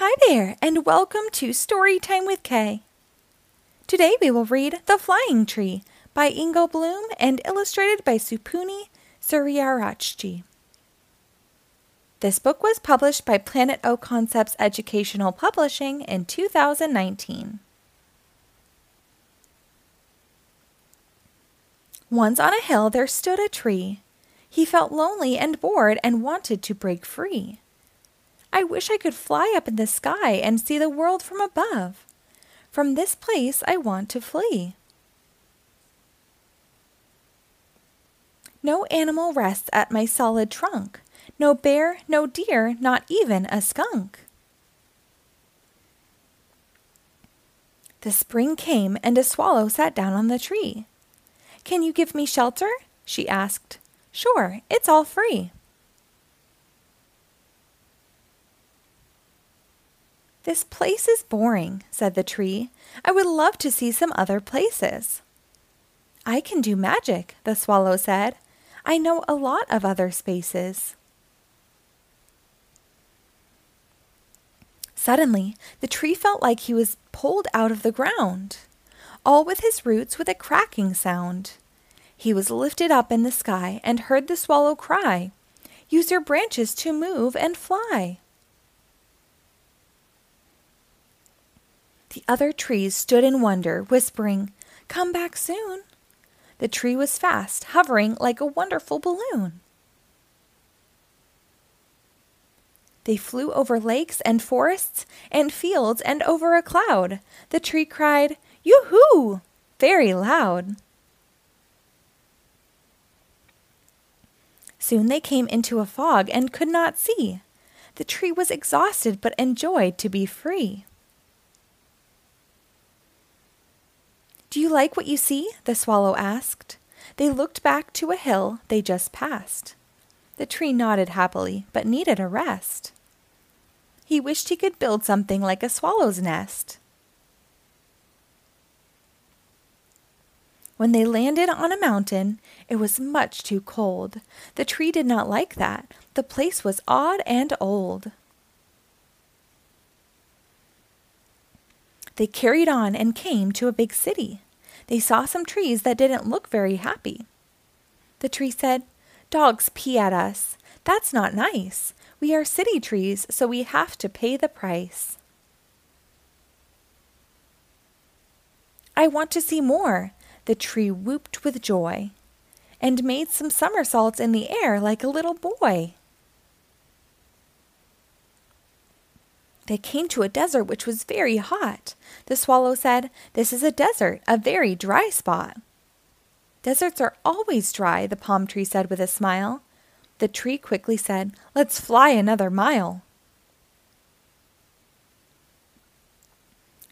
Hi there, and welcome to Storytime with K. Today we will read The Flying Tree by Ingo Blum and illustrated by Supuni Suryarachchi. This book was published by Planet O Concepts Educational Publishing in 2019. Once on a hill there stood a tree. He felt lonely and bored and wanted to break free. I wish I could fly up in the sky and see the world from above. From this place I want to flee. No animal rests at my solid trunk. No bear, no deer, not even a skunk. The spring came and a swallow sat down on the tree. Can you give me shelter? she asked. Sure, it's all free. This place is boring, said the tree. I would love to see some other places. I can do magic, the swallow said. I know a lot of other spaces. Suddenly, the tree felt like he was pulled out of the ground, all with his roots with a cracking sound. He was lifted up in the sky and heard the swallow cry, Use your branches to move and fly. The other trees stood in wonder, whispering, Come back soon. The tree was fast, hovering like a wonderful balloon. They flew over lakes and forests and fields and over a cloud. The tree cried, Yoo-hoo! very loud. Soon they came into a fog and could not see. The tree was exhausted but enjoyed to be free. Do you like what you see? the swallow asked. They looked back to a hill they just passed. The tree nodded happily, but needed a rest. He wished he could build something like a swallow's nest. When they landed on a mountain, it was much too cold. The tree did not like that. The place was odd and old. They carried on and came to a big city. They saw some trees that didn't look very happy. The tree said, Dogs pee at us. That's not nice. We are city trees, so we have to pay the price. I want to see more. The tree whooped with joy and made some somersaults in the air like a little boy. They came to a desert which was very hot. The swallow said, This is a desert, a very dry spot. Deserts are always dry, the palm tree said with a smile. The tree quickly said, Let's fly another mile.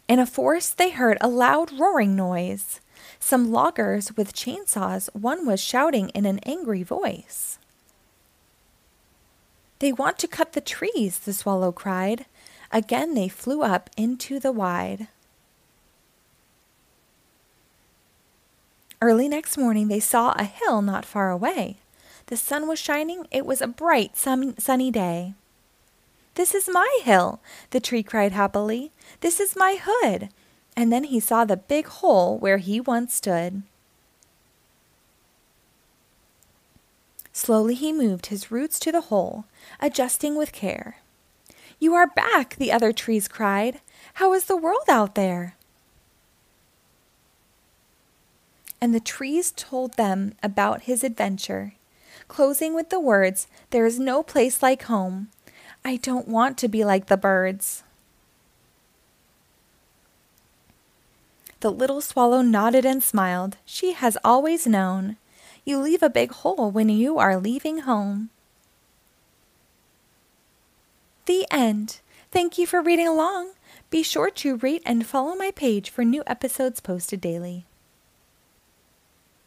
In a forest they heard a loud roaring noise. Some loggers with chainsaws, one was shouting in an angry voice. They want to cut the trees, the swallow cried. Again they flew up into the wide. Early next morning they saw a hill not far away. The sun was shining. It was a bright, sunny day. This is my hill, the tree cried happily. This is my hood. And then he saw the big hole where he once stood. Slowly he moved his roots to the hole, adjusting with care. You are back, the other trees cried. How is the world out there? And the trees told them about his adventure, closing with the words, There is no place like home. I don't want to be like the birds. The little swallow nodded and smiled. She has always known. You leave a big hole when you are leaving home. The end. Thank you for reading along. Be sure to rate and follow my page for new episodes posted daily.